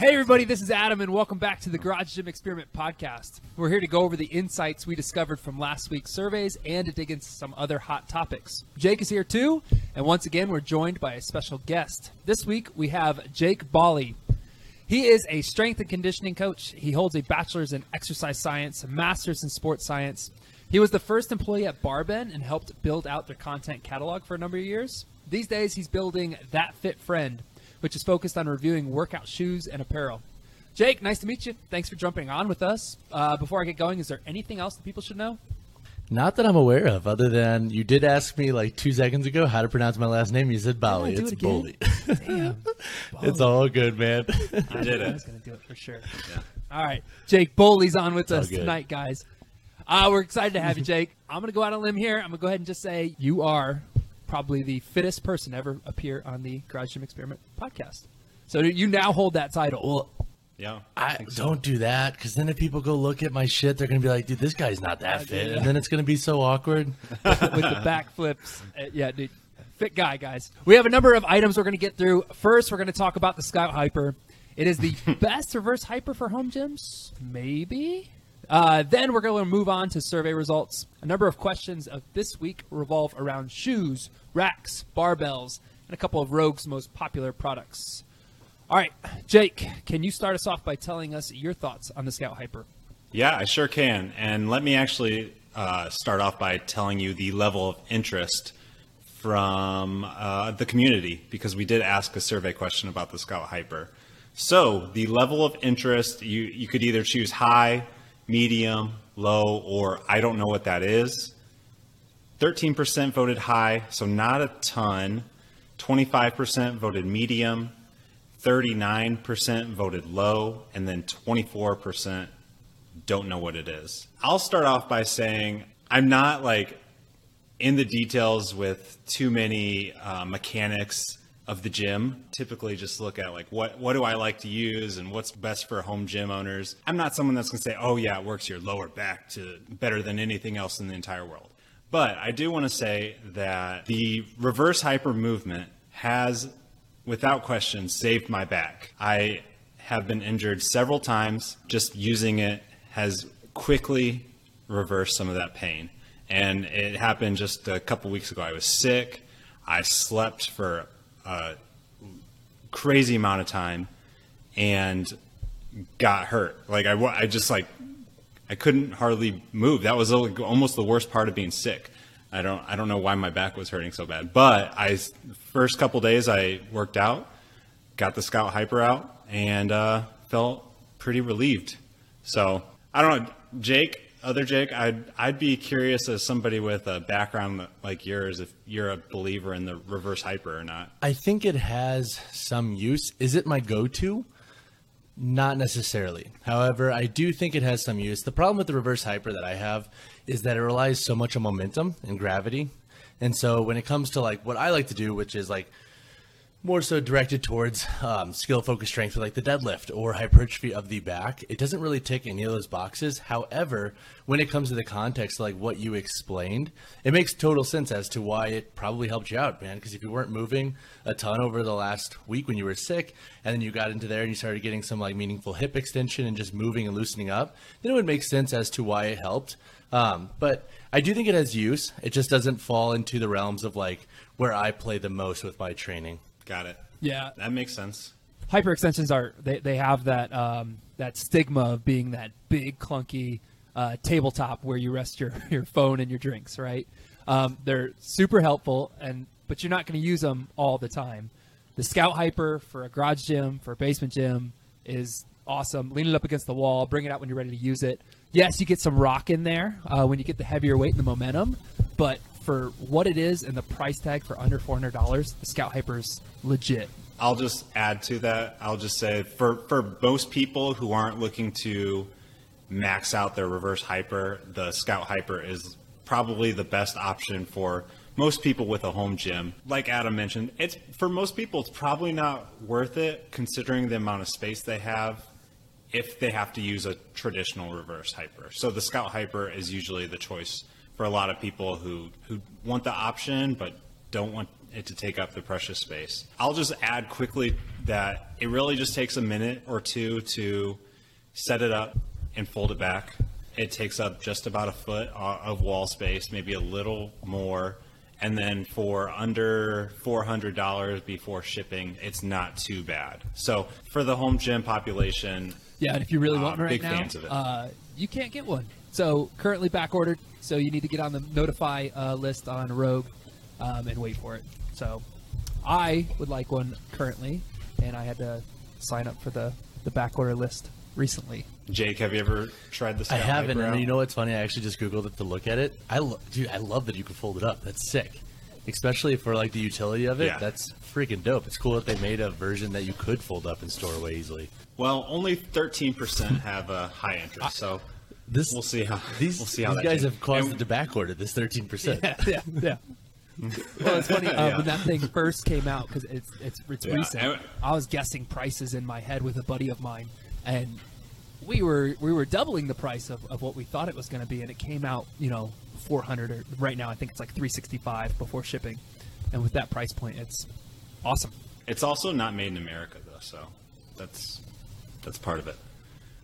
Hey, everybody, this is Adam, and welcome back to the Garage Gym Experiment podcast. We're here to go over the insights we discovered from last week's surveys and to dig into some other hot topics. Jake is here too, and once again, we're joined by a special guest. This week, we have Jake Bali. He is a strength and conditioning coach. He holds a bachelor's in exercise science, a master's in sports science. He was the first employee at BarBend and helped build out their content catalog for a number of years. These days, he's building That Fit Friend, which is focused on reviewing workout shoes and apparel. Jake, nice to meet you. Thanks for jumping on with us. Uh, before I get going, is there anything else that people should know? Not that I'm aware of, other than you did ask me like two seconds ago how to pronounce my last name. You said Bali. do It's it again? Boly. Damn. it's all good, man. I did it. I was going to do it for sure. All right. Jake Boly's on with us tonight, guys. Uh, we're excited to have you, Jake. I'm going to go out on a limb here. I'm going to go ahead and just say you are probably the fittest person to ever appear on the Garage Gym Experiment podcast. So you now hold that title. well, Yeah. I don't do that because then if people go look at my shit, they're gonna be like, "Dude, this guy's not that fit," and then it's gonna be so awkward. with the backflips. Uh, yeah, dude. Fit guy, guys. We have a number of items we're going to get through. First, we're going to talk about the Scout Hyper. It is the best reverse hyper for home gyms, maybe. Uh, then we're going to move on to survey results. A number of questions of this week revolve around shoes, racks, barbells, and a couple of Rogue's most popular products. All right, Jake, can you start us off by telling us your thoughts on the Scout Hyper? Yeah, I sure can. And let me actually uh, start off by telling you the level of interest from uh, the community because we did ask a survey question about the Scout Hyper. So the level of interest, you, you could either choose high, medium, low, or I don't know what that is. 13% voted high, so not a ton. 25% voted medium. 39% voted low. And then 24% don't know what it is. I'll start off by saying I'm not like in the details with too many uh, mechanics of the gym. Typically, just look at like what what do I like to use and what's best for home gym owners. I'm not someone that's gonna say, oh yeah, it works your lower back to better than anything else in the entire world. But I do want to say that the reverse hyper movement has, without question, saved my back. I have been injured several times. Just using it has quickly reversed some of that pain. And it happened just a couple weeks ago. I was sick. I slept for a crazy amount of time and got hurt. Like I, I just like I couldn't hardly move. That was almost the worst part of being sick. I don't I don't know why my back was hurting so bad. But I first couple days I worked out, got the Scout Hyper out, and uh, felt pretty relieved. So I don't know, Jake. Other Jake, I'd I'd be curious as somebody with a background like yours if you're a believer in the reverse hyper or not. I think it has some use. Is it my go-to? Not necessarily. However, I do think it has some use. The problem with the reverse hyper that I have is that it relies so much on momentum and gravity. And so when it comes to like what I like to do, which is like more so directed towards um, skill focused strength like the deadlift or hypertrophy of the back. It doesn't really tick any of those boxes. However when it comes to the context like what you explained it makes total sense as to why it probably helped you out man. Because if you weren't moving a ton over the last week when you were sick and then you got into there and you started getting some like meaningful hip extension and just moving and loosening up then it would make sense as to why it helped. Um, but i do think it has use. It just doesn't fall into the realms of like where i play the most with my training Got it. Yeah, That makes sense. hyper extensions are they, they have that um, that stigma of being that big clunky uh, tabletop where you rest your, your phone and your drinks right? Um, they're super helpful and but you're not going to use them all the time. The scout hyper for a garage gym for a basement gym is awesome. Lean it up against the wall bring it out when you're ready to use it. Yes you get some rock in there uh, when you get the heavier weight and the momentum but for what it is and the price tag for under $400 the scout hyper's legit I'll just add to that. I'll just say for for most people who aren't looking to max out their reverse hyper, the Scout Hyper is probably the best option for most people with a home gym. Like Adam mentioned, it's for most people it's probably not worth it considering the amount of space they have if they have to use a traditional reverse hyper. So the Scout Hyper is usually the choice for a lot of people who who want the option but don't want it to take up the precious space. I'll just add quickly that it really just takes a minute or two to set it up and fold it back. It takes up just about a foot of wall space, maybe a little more. And then for under $400 before shipping, it's not too bad. So for the home gym population, Yeah, if you really Uh, want one right big now, fans of it. Uh, you can't get one. So currently back ordered. So you need to get on the notify uh, list on Rogue um, and wait for it. So I would like one currently, and I had to sign up for the the back order list recently. Jake, have you ever tried this? I haven't, Hyper and you know what's funny? I actually just googled it to look at it. I lo- dude, I love that you can fold it up. That's sick, especially for like the utility of it. Yeah. That's freaking dope. It's cool that they made a version that you could fold up and store away easily. Well, only 13% have a high interest, so This we'll see how these, we'll see how these guys changes. have caused And- it to back order this thirteen percent. yeah, yeah, yeah. Well, it's funny uh, Yeah. when that thing first came out because it's it's it's Yeah, recent. and- I was guessing prices in my head with a buddy of mine, and we were we were doubling the price of, of what we thought it was going to be, and it came out you know four hundred or right now I think it's like three sixty five before shipping, and with that price point, it's awesome. It's also not made in America though, so that's that's part of it.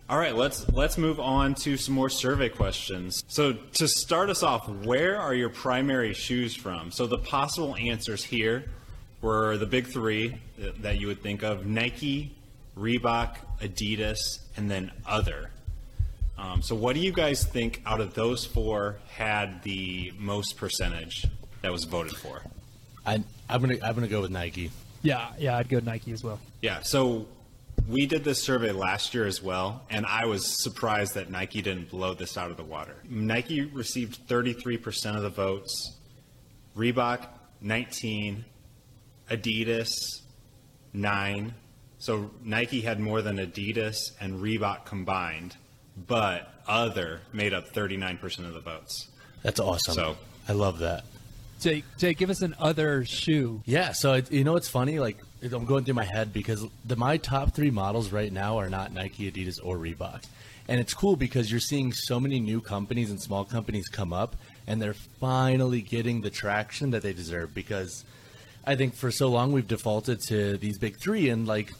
All right, let's let's move on to some more survey questions. So to start us off, where are your primary shoes from? So the possible answers here were the big three that- that you would think of: Nike, Reebok, Adidas, and then other. Um, so what do you guys think out of those four had the most percentage that was voted for? I, I'm gonna I'm gonna go with Nike. Yeah, yeah, I'd go Nike as well. Yeah, so we did this survey last year as well, and I was surprised that Nike didn't blow this out of the water. Nike received 33% of the votes, Reebok 19, Adidas 9. So Nike had more than Adidas and Reebok combined, but other made up 39% of the votes. That's awesome. So- I love that. Jake, Jake, give us an other shoe. Yeah, so it, you know it's funny? Like I'm going through my head because the my top three models right now are not Nike, Adidas, or Reebok, and it's cool because you're seeing so many new companies and small companies come up, and they're finally getting the traction that they deserve. Because I think for so long we've defaulted to these big three, and like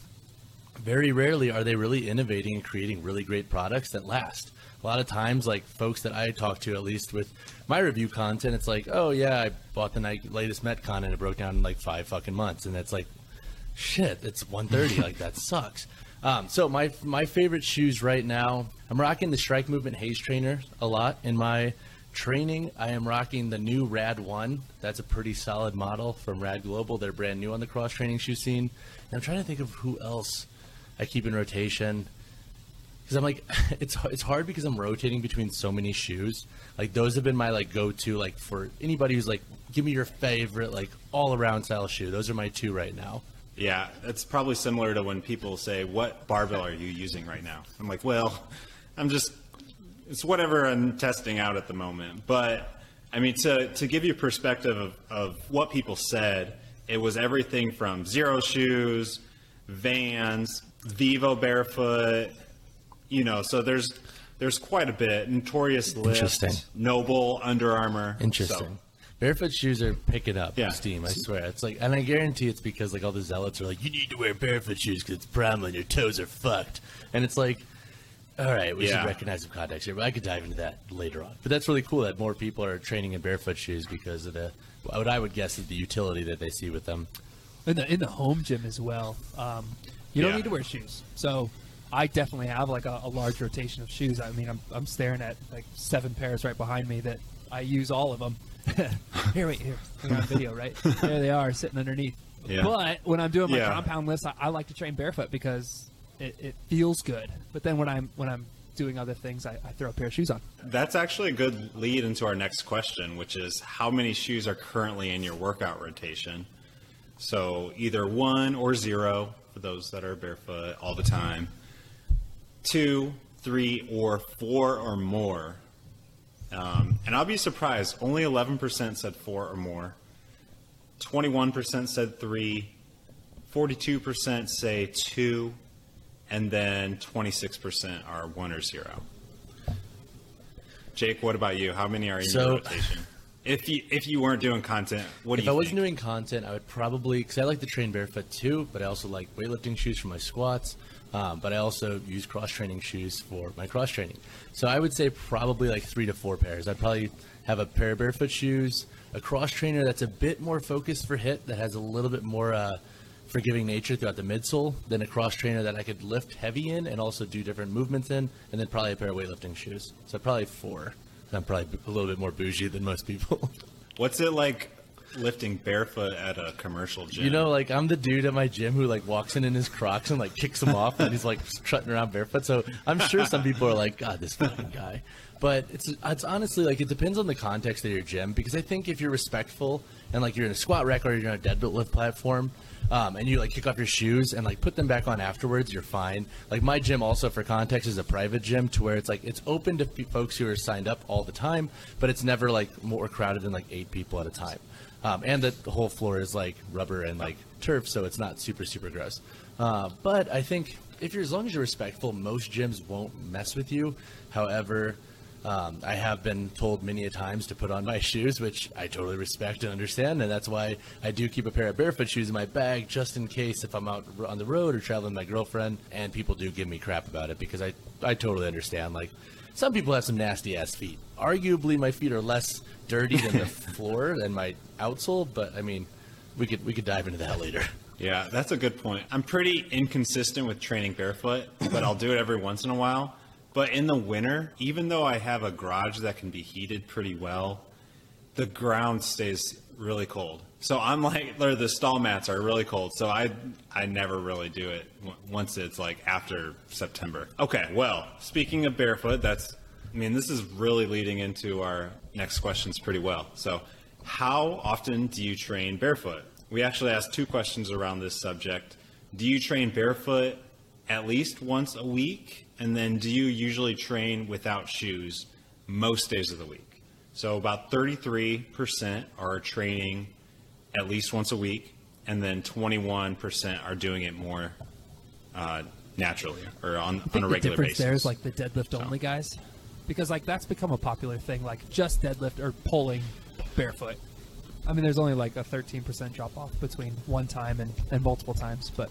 very rarely are they really innovating and creating really great products that last. A lot of times, like folks that I talk to, at least with my review content, it's like, oh yeah, I bought the Nike latest Metcon and it broke down in like five fucking months, and it's like, shit, it's 130, like that sucks. Um, so my my favorite shoes right now, I'm rocking the Strike Movement Haze Trainer a lot in my training. I am rocking the new Rad One. That's a pretty solid model from Rad Global. They're brand new on the cross training shoe scene. And I'm trying to think of who else I keep in rotation because I'm like, it's it's hard because I'm rotating between so many shoes. Like those have been my like go to like for anybody who's like, give me your favorite like all around style shoe. Those are my two right now. Yeah, it's probably similar to when people say, "What barbell are you using right now?" I'm like, "Well, I'm just it's whatever I'm testing out at the moment." But I mean, to to give you perspective of, of what people said, it was everything from Xero Shoes, Vans, Vivobarefoot, you know. So there's there's quite a bit. Notorious Lift, NOBULL, Under Armour. Interesting. So, Barefoot shoes are picking up Yeah. Steam. I swear. It's like, and I guarantee it's because like all the zealots are like, you need to wear barefoot shoes because it's primal and your toes are fucked. And it's like, all right, we Yeah. should recognize some context here. But I could dive into that later on. But that's really cool that more people are training in barefoot shoes because of the what I would guess is the utility that they see with them. in the in the home gym as well. Um, you don't Yeah. need to wear shoes, so I definitely have like a, a large rotation of shoes. I mean, I'm I'm staring at like seven pairs right behind me that I use all of them. here, wait, here, we're on video, right? there they are, sitting underneath. Yeah. But when I'm doing my Yeah. compound lifts, I, I like to train barefoot because it, it feels good. But then when I'm when I'm doing other things, I, I throw a pair of shoes on. That's actually a good lead into our next question, which is how many shoes are currently in your workout rotation? So either one or zero for those that are barefoot all the time, two, three, or four or more. Um, and I'll be surprised, only 11% said four or more, 21% said three, 42% say two, and then 26% are one or zero. Jake, what about you? How many are in So- your rotation? If you if you weren't doing content, what do If you I wasn't doing content, I would probably because I like to train barefoot too, but I also like weightlifting shoes for my squats. Um, but I also use cross training shoes for my cross training. So I would say probably like three to four pairs. I'd probably have a pair of barefoot shoes, a cross trainer that's a bit more focused for HIIT, that has a little bit more uh, forgiving nature throughout the midsole, then a cross trainer that I could lift heavy in and also do different movements in, and then probably a pair of weightlifting shoes. So probably four. I'm probably a little bit more bougie than most people. What's it like lifting barefoot at a commercial gym? You know, like I'm the dude at my gym who like walks in in his Crocs and like kicks them off, and he's like strutting around barefoot. So I'm sure some people are like, God, this fucking guy. But it's it's honestly like it depends on the context of your gym because I think if you're respectful and like you're in a squat rack or you're on a deadlift lift platform, um, and you like kick off your shoes and like put them back on afterwards, you're fine. Like my gym also for context is a private gym to where it's like it's open to f- folks who are signed up all the time, but it's never like more crowded than like eight people at a time. Um, and the, the whole floor is like rubber and like turf, so it's not super super gross. Uh, but I think if you're as long as you're respectful, most gyms won't mess with you. However, um, I have been told many a times to put on my shoes, which I totally respect and understand, and that's why I do keep a pair of barefoot shoes in my bag just in case if I'm out on the road or traveling with my girlfriend, and people do give me crap about it because I I totally understand. Like some people have some nasty ass feet. Arguably, my feet are less dirty than the floor than my outsole, but I mean, we could we could dive into that later. Yeah, that's a good point. I'm pretty inconsistent with training barefoot, but I'll do it every once in a while. But in the winter, even though I have a garage that can be heated pretty well, the ground stays really cold. So I'm like, or the stall mats are really cold. So I, I never really do it once it's like after September. Okay, well, speaking of barefoot, that's, I mean, this is really leading into our next questions pretty well. So, how often do you train barefoot? We actually asked two questions around this subject. Do you train barefoot at least once a week? And then do you usually train without shoes most days of the week? So about 33% are training at least once a week, and then 21% are doing it more uh, naturally or on, on a the regular difference basis. there is like the deadlift only guys, because like that's become a popular thing, like just deadlift or pulling barefoot. I mean, there's only like a 13% drop off between one time and, and multiple times, but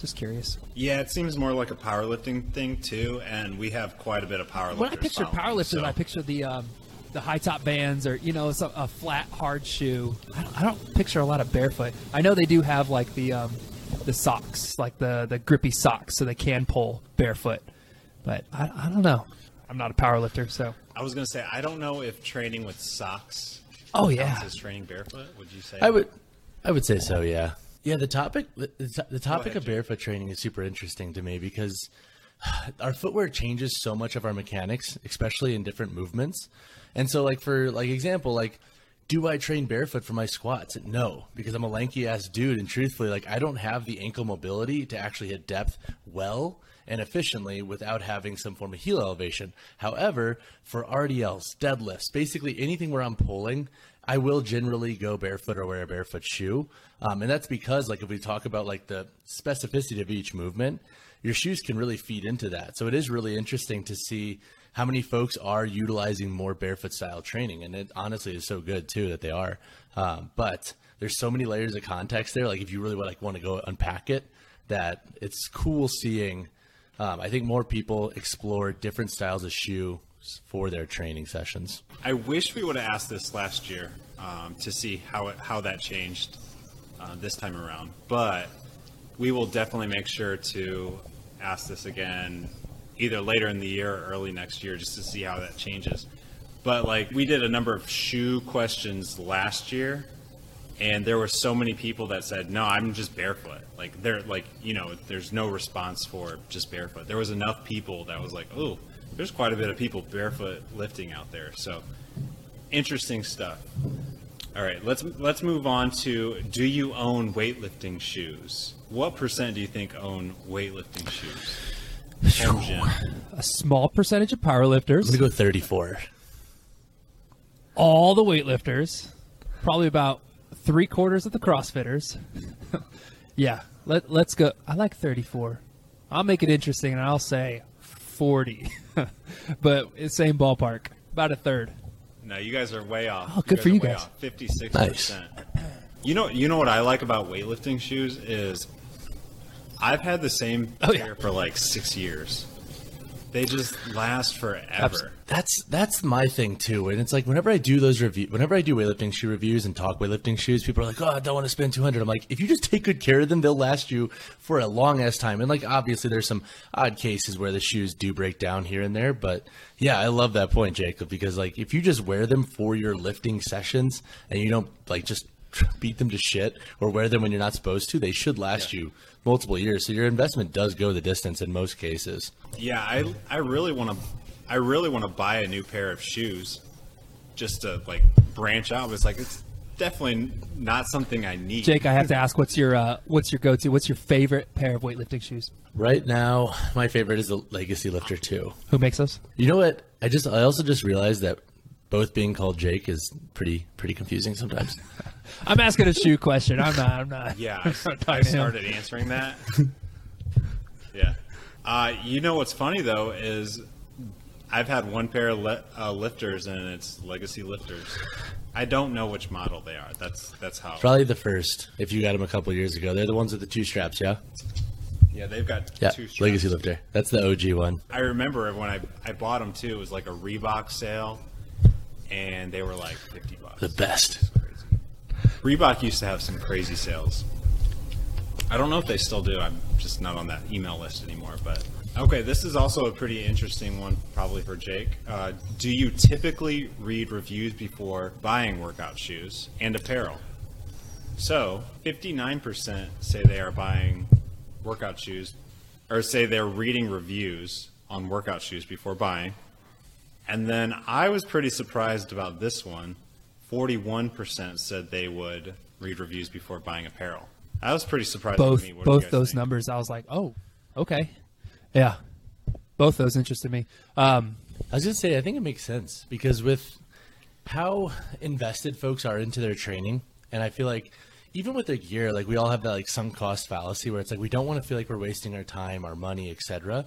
just curious. yeah, it seems more like a powerlifting thing too, and we have quite a bit of powerlifting. When I picture powerlifters, so- I picture the um, the high top bands or you know some, a flat hard shoe. I don't, I don't picture a lot of barefoot. I know they do have like the um, the socks, like the the grippy socks, so they can pull barefoot. But I, I don't know. I'm not a power lifter, so I was going to say, I don't know if training with socks oh yeah. as training barefoot. Would you say? I would, I would say so. Yeah. Yeah. The topic, the, the topic ahead, of Jake. barefoot training is super interesting to me because our footwear changes so much of our mechanics, especially in different movements. And so, like for like example, like, do I train barefoot for my squats? No, because I'm a lanky ass dude, and truthfully, like I don't have the ankle mobility to actually hit depth well and efficiently without having some form of heel elevation. However, for RDLs, deadlifts, basically anything where I'm pulling, I will generally go barefoot or wear a barefoot shoe. Um, and that's because, like, if we talk about like the specificity of each movement, your shoes can really feed into that. So it is really interesting to see how many folks are utilizing more barefoot style training. And it honestly is so good too that they are. Um, but there's so many layers of context there. Like if you really like want to go unpack it, that it's cool seeing. Um, I think more people explore different styles of shoe for their training sessions. I wish we would have asked this last year um, to see how it, how that changed uh, this time around. But we will definitely make sure to ask this again, either later in the year or early next year, just to see how that changes. But like we did a number of shoe questions last year, and there were so many people that said, "No, I'm just barefoot." Like they're like, you know, there's no response for just barefoot. There was enough people that was like, "Oh, there's quite a bit of people barefoot lifting out there." So interesting stuff. All right, let's let's move on to do you own weightlifting shoes? What percent do you think own weightlifting shoes? Home gym. A small percentage of powerlifters, I'm gonna go 34. all the weightlifters, probably about three quarters of the CrossFitters. yeah, let let's go. I like 34. I'll make it interesting, and I'll say 40, but it's same ballpark, about a third. No, you guys are way off. Oh, good for you guys. Fifty-six percent. You know, you know what I like about weightlifting shoes is, I've had the same Oh, yeah. pair for like six years. They just last forever. That's that's my thing too, and it's like whenever I do those review, whenever I do weightlifting shoe reviews and talk weightlifting shoes, people are like, "Oh, I don't want to spend 200." I'm like, if you just take good care of them, they'll last you for a long ass time. And like, obviously, there's some odd cases where the shoes do break down here and there, but yeah, I love that point, Jacob, because like if you just wear them for your lifting sessions and you don't like just beat them to shit or wear them when you're not supposed to, they should last you multiple years. So your investment does go the distance in most cases. Yeah, I I really want to I really want to buy a new pair of shoes just to like branch out. But it's like it's definitely not something I need. Jake, I have to ask, what's your uh, what's your go to? What's your favorite pair of weightlifting shoes? Right now, my favorite is the Legacy Lifter 2. Who makes those? You know what? I just I also just realized that both being called Jake is pretty pretty confusing sometimes. I'm asking a shoe question. I'm not. I'm not. Yeah, I'm I, not I talking to him. started answering that. yeah. Uh, you know what's funny though is I've had one pair of li- uh, lifters and it's Legacy lifters. I don't know which model they are. That's that's how. Probably the first if you got them a couple years ago. They're the ones with the two straps, yeah. Yeah, they've got Yeah, two straps. Legacy Lifter. That's the OG one. I remember when I I bought them too. It was like a Reebok sale, and they were like fifty bucks. The best. Reebok used to have some crazy sales. I don't know if they still do. I'm just not on that email list anymore. But okay, this is also a pretty interesting one, probably for Jake. Uh, do you typically read reviews before buying workout shoes and apparel? So, 59% say they are buying workout shoes, or say they're reading reviews on workout shoes before buying. And then I was pretty surprised about this one. 41% said they would read reviews before buying apparel. I was pretty surprised. both me. What do you both those think? numbers. I was like, oh, okay, yeah. Both those interested me. Um, I was gonna say I think it makes sense because with how invested folks are into their training, and I feel like even with their gear, like we all have that like sunk cost fallacy where it's like we don't want to feel like we're wasting our time, our money, etc.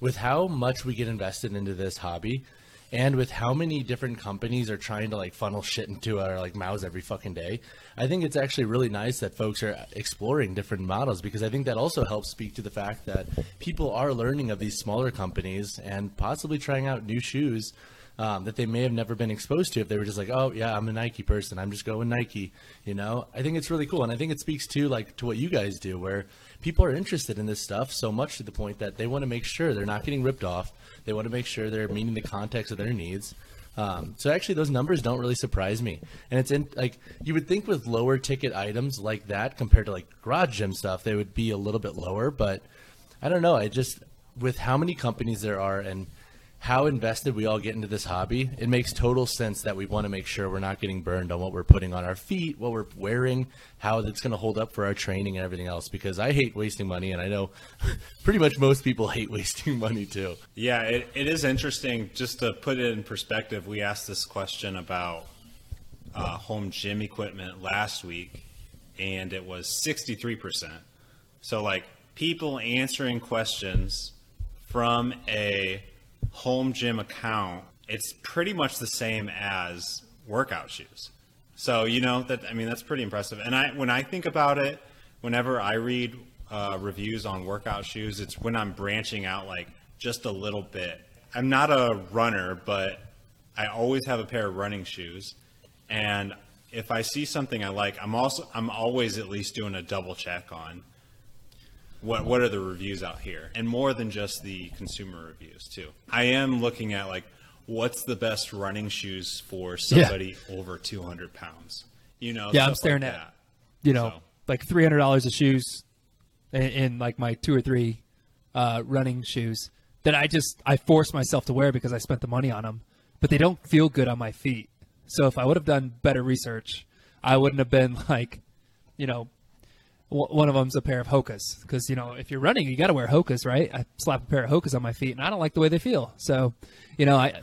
With how much we get invested into this hobby, and with how many different companies are trying to like funnel shit into our like mouths every fucking day, I think it's actually really nice that folks are exploring different models because I think that also helps speak to the fact that people are learning of these smaller companies and possibly trying out new shoes um, that they may have never been exposed to if they were just like, oh yeah, I'm a Nike person, I'm just going Nike. You know, I think it's really cool, and I think it speaks to like to what you guys do, where people are interested in this stuff so much to the point that they want to make sure they're not getting ripped off. They want to make sure they're meeting the context of their needs. Um, so actually, those numbers don't really surprise me, and it's in like you would think with lower ticket items like that compared to like garage gym stuff, they would be a little bit lower. But I don't know. I just with how many companies there are and how invested we all get into this hobby, it makes total sense that we want to make sure we're not getting burned on what we're putting on our feet, what we're wearing, how it's going to hold up for our training and everything else. Because I hate wasting money, and I know pretty much most people hate wasting money too. Yeah, it, it is interesting. Just to put it in perspective, we asked this question about uh, home gym equipment last week, and it was 63%. So, like, people answering questions from a home gym account, it's pretty much the same as workout shoes. So, you know, that I mean, that's pretty impressive. And I, when I think about it, whenever I read uh, reviews on workout shoes, it's when I'm branching out like just a little bit. I'm not a runner, but I always have a pair of running shoes. And if I see something I like, I'm also I'm always at least doing a double check on what what are the reviews out here, and more than just the consumer reviews too. I am looking at like what's the best running shoes for somebody over 200 pounds. You know, Yeah, I'm staring like at- that. you know, So- like three hundred dollars of shoes, in, in like my two or three uh, running shoes that I just I force myself to wear because I spent the money on them, but they don't feel good on my feet. So if I would have done better research, I wouldn't have been like, you know, one of them's a pair of Hokas because you know if you're running, you got to wear Hokas, right? I slap a pair of Hokas on my feet, and I don't like the way they feel. So, you know, I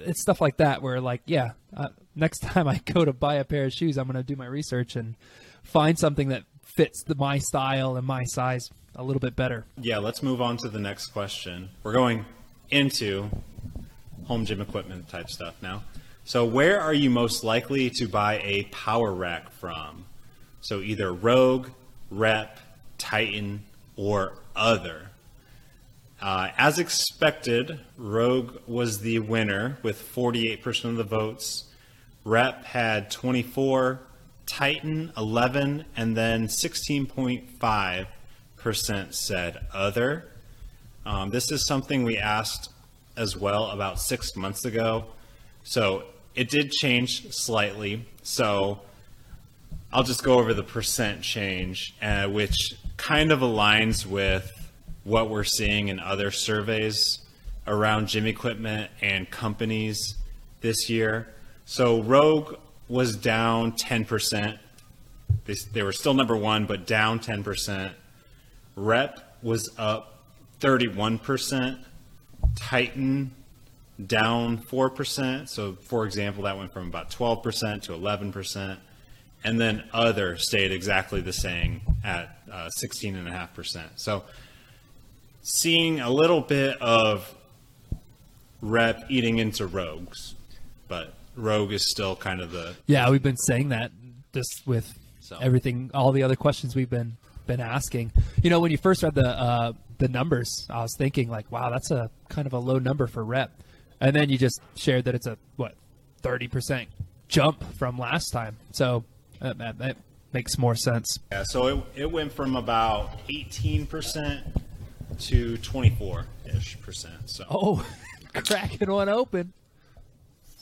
it's stuff like that where like, yeah, uh, next time I go to buy a pair of shoes, I'm going to do my research and find something that fits the, my style and my size a little bit better. Yeah, let's move on to the next question. We're going into home gym equipment type stuff now. So, where are you most likely to buy a power rack from? So, either Rogue, Rep, Titan, or other. Uh, as expected, Rogue was the winner with 48% of the votes. Rep had 24, Titan 11, and then 16.5% said other. Um, this is something we asked as well about six months ago. So it did change slightly. So I'll just go over the percent change, uh, which kind of aligns with what we're seeing in other surveys around gym equipment and companies this year. So Rogue was down 10%. They, they were still number one, but down 10%. Rep was up 31%. Titan down 4%. So, for example, that went from about 12% to 11%. And then other stayed exactly the same at uh, 16.5%. So, seeing a little bit of rep eating into rogues, but rogue is still kind of the Yeah, we've been saying that just with So. everything, all the other questions we've been been asking. You know, when you first read the uh, the numbers, I was thinking like, wow, that's a kind of a low number for rep, and then you just shared that it's a what thirty percent jump from last time. So uh, that, that makes more sense. Yeah, so it, it went from about 18% to 24 ish percent. So, Oh, cracking one open.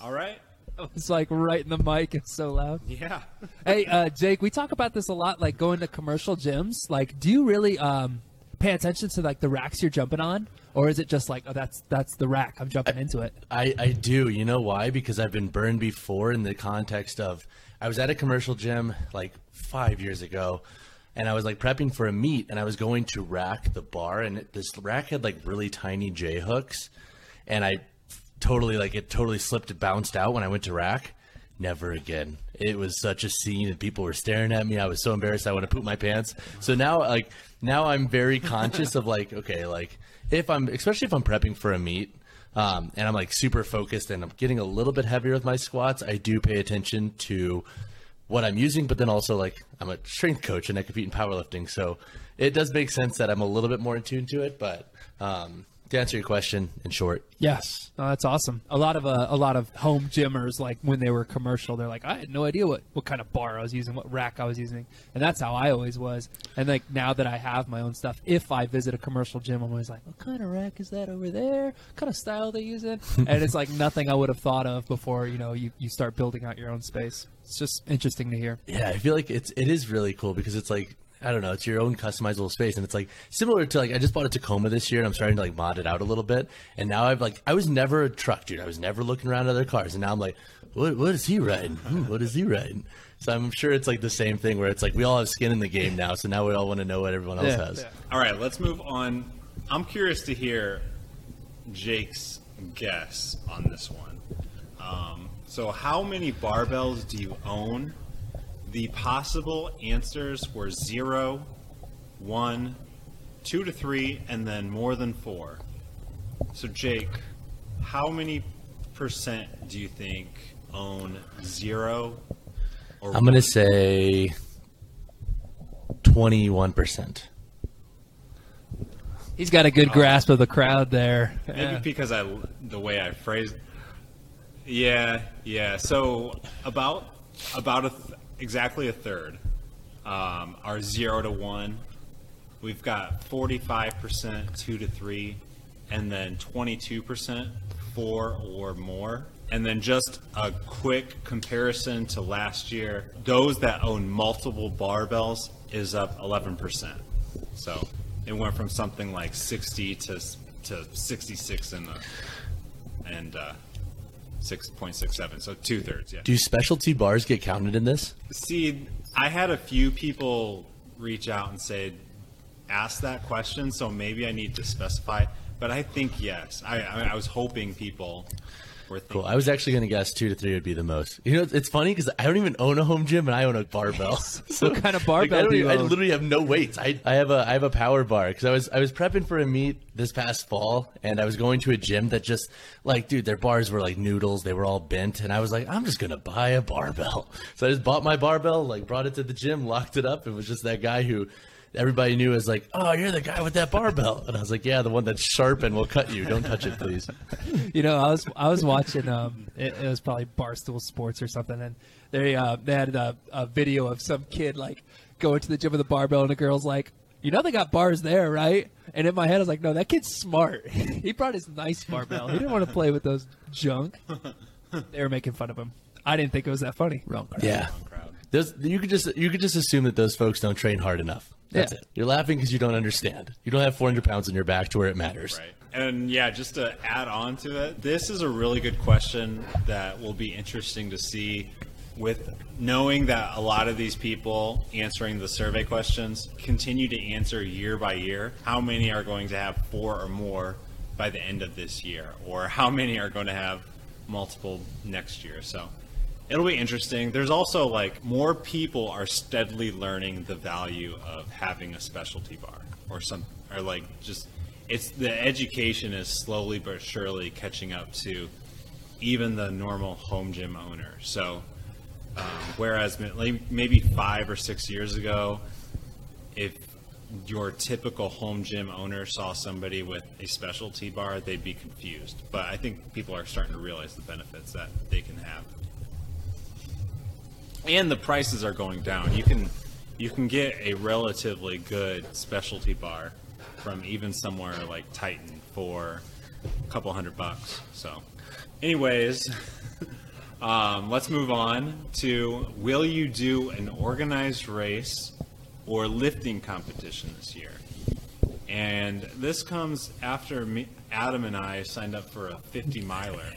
all right. It's like right in the mic. It's so loud. Yeah. hey, uh, Jake, we talk about this a lot, like going to commercial gyms. Like, do you really um, pay attention to like the racks you're jumping on, or is it just like, oh, that's that's the rack, I'm jumping into it? I, I do. You know why? Because I've been burned before in the context of I was at a commercial gym like five years ago and I was like prepping for a meet and I was going to rack the bar and it, this rack had like really tiny J hooks and I totally like it totally slipped and bounced out when I went to rack. Never again. It was such a scene and people were staring at me. I was so embarrassed I want to poop my pants. So now like now I'm very conscious of like, okay, like if I'm especially if I'm prepping for a meet, um, and I'm like super focused and I'm getting a little bit heavier with my squats, I do pay attention to what I'm using, but then also like I'm a strength coach and I compete in powerlifting, so it does make sense that I'm a little bit more in tune to it. But um, to answer your question in short, Yes, oh, that's awesome. A lot of uh, a lot of home gymmers, like when they were commercial, they're like, I had no idea what, what kind of bar I was using, what rack I was using, and that's how I always was. And like now that I have my own stuff, if I visit a commercial gym, I'm always like, what kind of rack is that over there? What kind of style they using? and it's like nothing I would have thought of before. You know, you, you start building out your own space. It's just interesting to hear. yeah, I feel like it's it is really cool because it's like I don't know, it's your own customizable space, and it's like similar to like I just bought a Tacoma this year, and I'm starting to like mod it out a little bit, and now I've like I was never a truck dude, I was never looking around other cars, and now I'm like, what what is he riding? Hmm, what is he riding? So I'm sure it's like the same thing where it's like we all have skin in the game now, so now we all want to know what everyone else Yeah, has. yeah. All right, let's move on. I'm curious to hear Jake's guess on this one. Um, so, how many barbells do you own? The possible answers were zero, one, two to three, and then more than four. So, Jake, how many percent do you think own zero? Or I'm gonna say twenty one percent. He's got a good grasp of the crowd there. Maybe Yeah. because I the way I phrased. Yeah, yeah. So about about a th- exactly a third um, are zero to one. We've got forty five percent two to three, and then twenty two percent four or more. And then just a quick comparison to last year, those that own multiple barbells is up 11%. So it went from something like 60 to to 66 in the and uh, 6.67. So two thirds, yeah. Do specialty bars get counted in this? See, I had a few people reach out and say, ask that question, so maybe I need to specify. But I think yes. I, I, I was hoping people Cool. I was actually going to guess two to three would be the most. You know, it's funny because I don't even own a home gym and I own a barbell. so What kind of like, barbell I, don't you even- I literally have no weights. I, I have a I have a power bar because I was I was prepping for a meet this past fall and I was going to a gym that just like dude their bars were like noodles. They were all bent and I was like I'm just gonna buy a barbell. So I just bought my barbell, like brought it to the gym, locked it up. It was just that guy who. Everybody knew as like, oh, you're the guy with that barbell, and I was like, yeah, the one that's sharp and will cut you. Don't touch it, please. You know, I was I was watching. Um, it, it was probably Barstool Sports or something, and they uh, they had a, a video of some kid like going to the gym with a barbell, and the girl's like, "You know, they got bars there, right?" And in my head, I was like, "No, that kid's smart. he brought his nice barbell. He didn't want to play with those junk." They were making fun of him. I didn't think it was that funny. Wrong. Crowd. Yeah. crowd. Those, you could just you could just assume that those folks don't train hard enough. That's Yeah. it. You're laughing because you don't understand. You don't have 400 pounds on your back to where it matters. Right. And yeah, just to add on to it, this is a really good question that will be interesting to see with knowing that a lot of these people answering the survey questions continue to answer year by year. How many are going to have four or more by the end of this year? Or how many are going to have multiple next year? So it'll be interesting. There's also like more people are steadily learning the value of having a specialty bar or some or like just it's the education is slowly but surely catching up to even the normal home gym owner. So um, whereas maybe five or six years ago, if your typical home gym owner saw somebody with a specialty bar, they'd be confused. But I think people are starting to realize the benefits that they can have and the prices are going down. You can you can get a relatively good specialty bar from even somewhere like Titan for a couple hundred bucks. So, anyways, um, let's move on to will you do an organized race or lifting competition this year? And this comes after me, Adam and I signed up for a 50 miler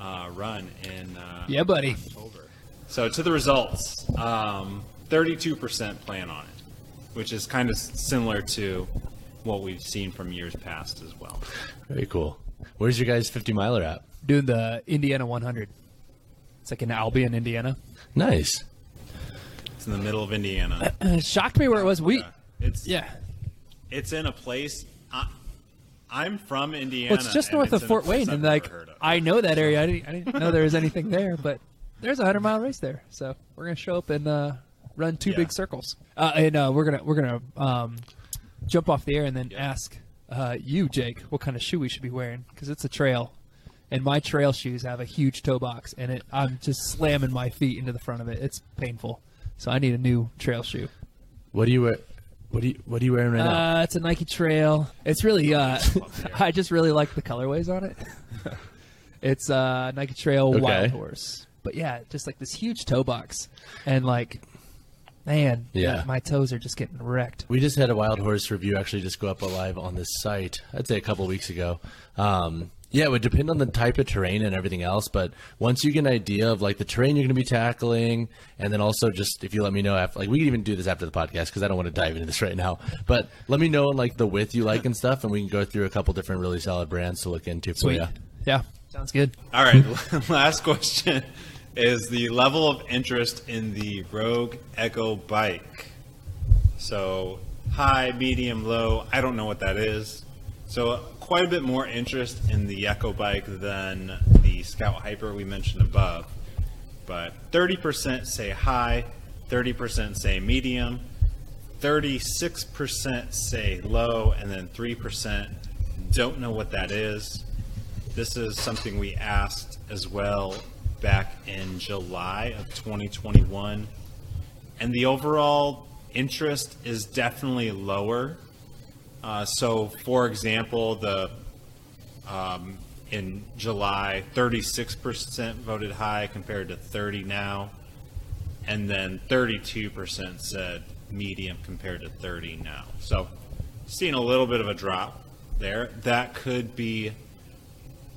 uh, run in uh, Yeah, buddy. October. So to the results, um, 32% plan on it, which is kind of similar to what we've seen from years past as well. Very cool. Where's your guys' 50 miler at? Doing the Indiana 100. It's like in Albion, Indiana. Nice. It's in the middle of Indiana. It shocked me where it was. We, It's yeah. it's in a place. I, I'm from Indiana. Well, it's just north it's of Fort Wayne, and like. I know that area. I didn't, I didn't know there was anything there, but there's a hundred mile race there. So we're gonna show up and uh, run two Yeah. big circles, uh, and uh, we're gonna we're gonna um, jump off the air and then ask uh, you, Jake, what kind of shoe we should be wearing because it's a trail, and my trail shoes have a huge toe box, and it I'm just slamming my feet into the front of it. It's painful, so I need a new trail shoe. What do you wear? What do you What are you wearing right now? Uh, it's a Nike Trail. It's really, uh, I just really like the colorways on it. it's uh, Nike Trail Okay. Wild Horse. But yeah, just like this huge toe box, and like, man, Yeah. my toes are just getting wrecked. We just had a wild horse review actually just go up live on this site. I'd say a couple weeks ago. Um, yeah, it would depend on the type of terrain and everything else. But once you get an idea of like the terrain you're going to be tackling, and then also just if you let me know after, like we can even do this after the podcast because I don't want to dive into this right now. But let me know like the width you like and stuff, and we can go through a couple different really solid brands to look into for you. Yeah, sounds good. All right, last question is the level of interest in the Rogue Echo bike. So, high, medium, low, I don't know what that is. So, quite a bit more interest in the Echo bike than the Scout Hyper we mentioned above. But 30% say high, 30% say medium, 36% say low, and then 3% don't know what that is. This is something we asked as well back in July of 2021. And the overall interest is definitely lower. Uh, so, for example, the um, in July, 36% voted high compared to 30 now, and then 32% said medium compared to 30 now. So, seeing a little bit of a drop there. That could be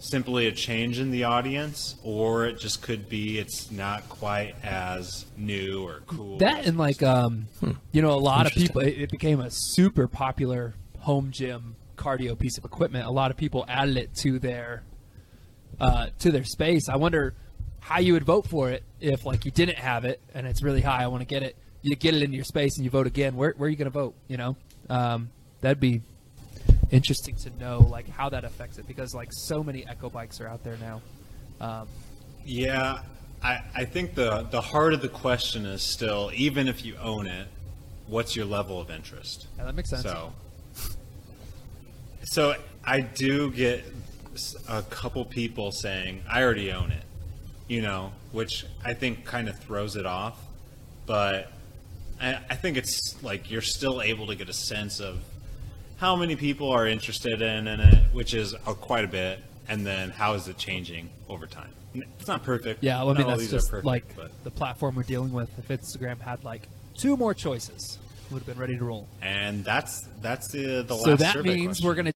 simply a change in the audience, or it just could be it's not quite as new or cool. That and like, um, you know, a lot of people. It, it became a super popular home gym cardio piece of equipment. A lot of people added it to their uh, to their space. I wonder how you would vote for it if like you didn't have it and it's really high. I want to get it. You get it into your space and you vote again. Where, where are you going to vote? You know, um, that'd be interesting to know like how that affects it because like so many echo bikes are out there now. Um, Yeah, I, I think the, the heart of the question is still, even if you own it, what's your level of interest? yeah, that makes sense. So, so I do get a couple people saying, I already own it, you know, which I think kind of throws it off. But I, I think it's like you're still able to get a sense of how many people are interested in, in it, which is uh, quite a bit, and then how is it changing over time. It's not perfect. Yeah, well, I mean that's these are just perfect, like but- the platform we're dealing with. If Instagram had like two more choices, would have been ready to roll. and that's that's the the last So that means question. we're going to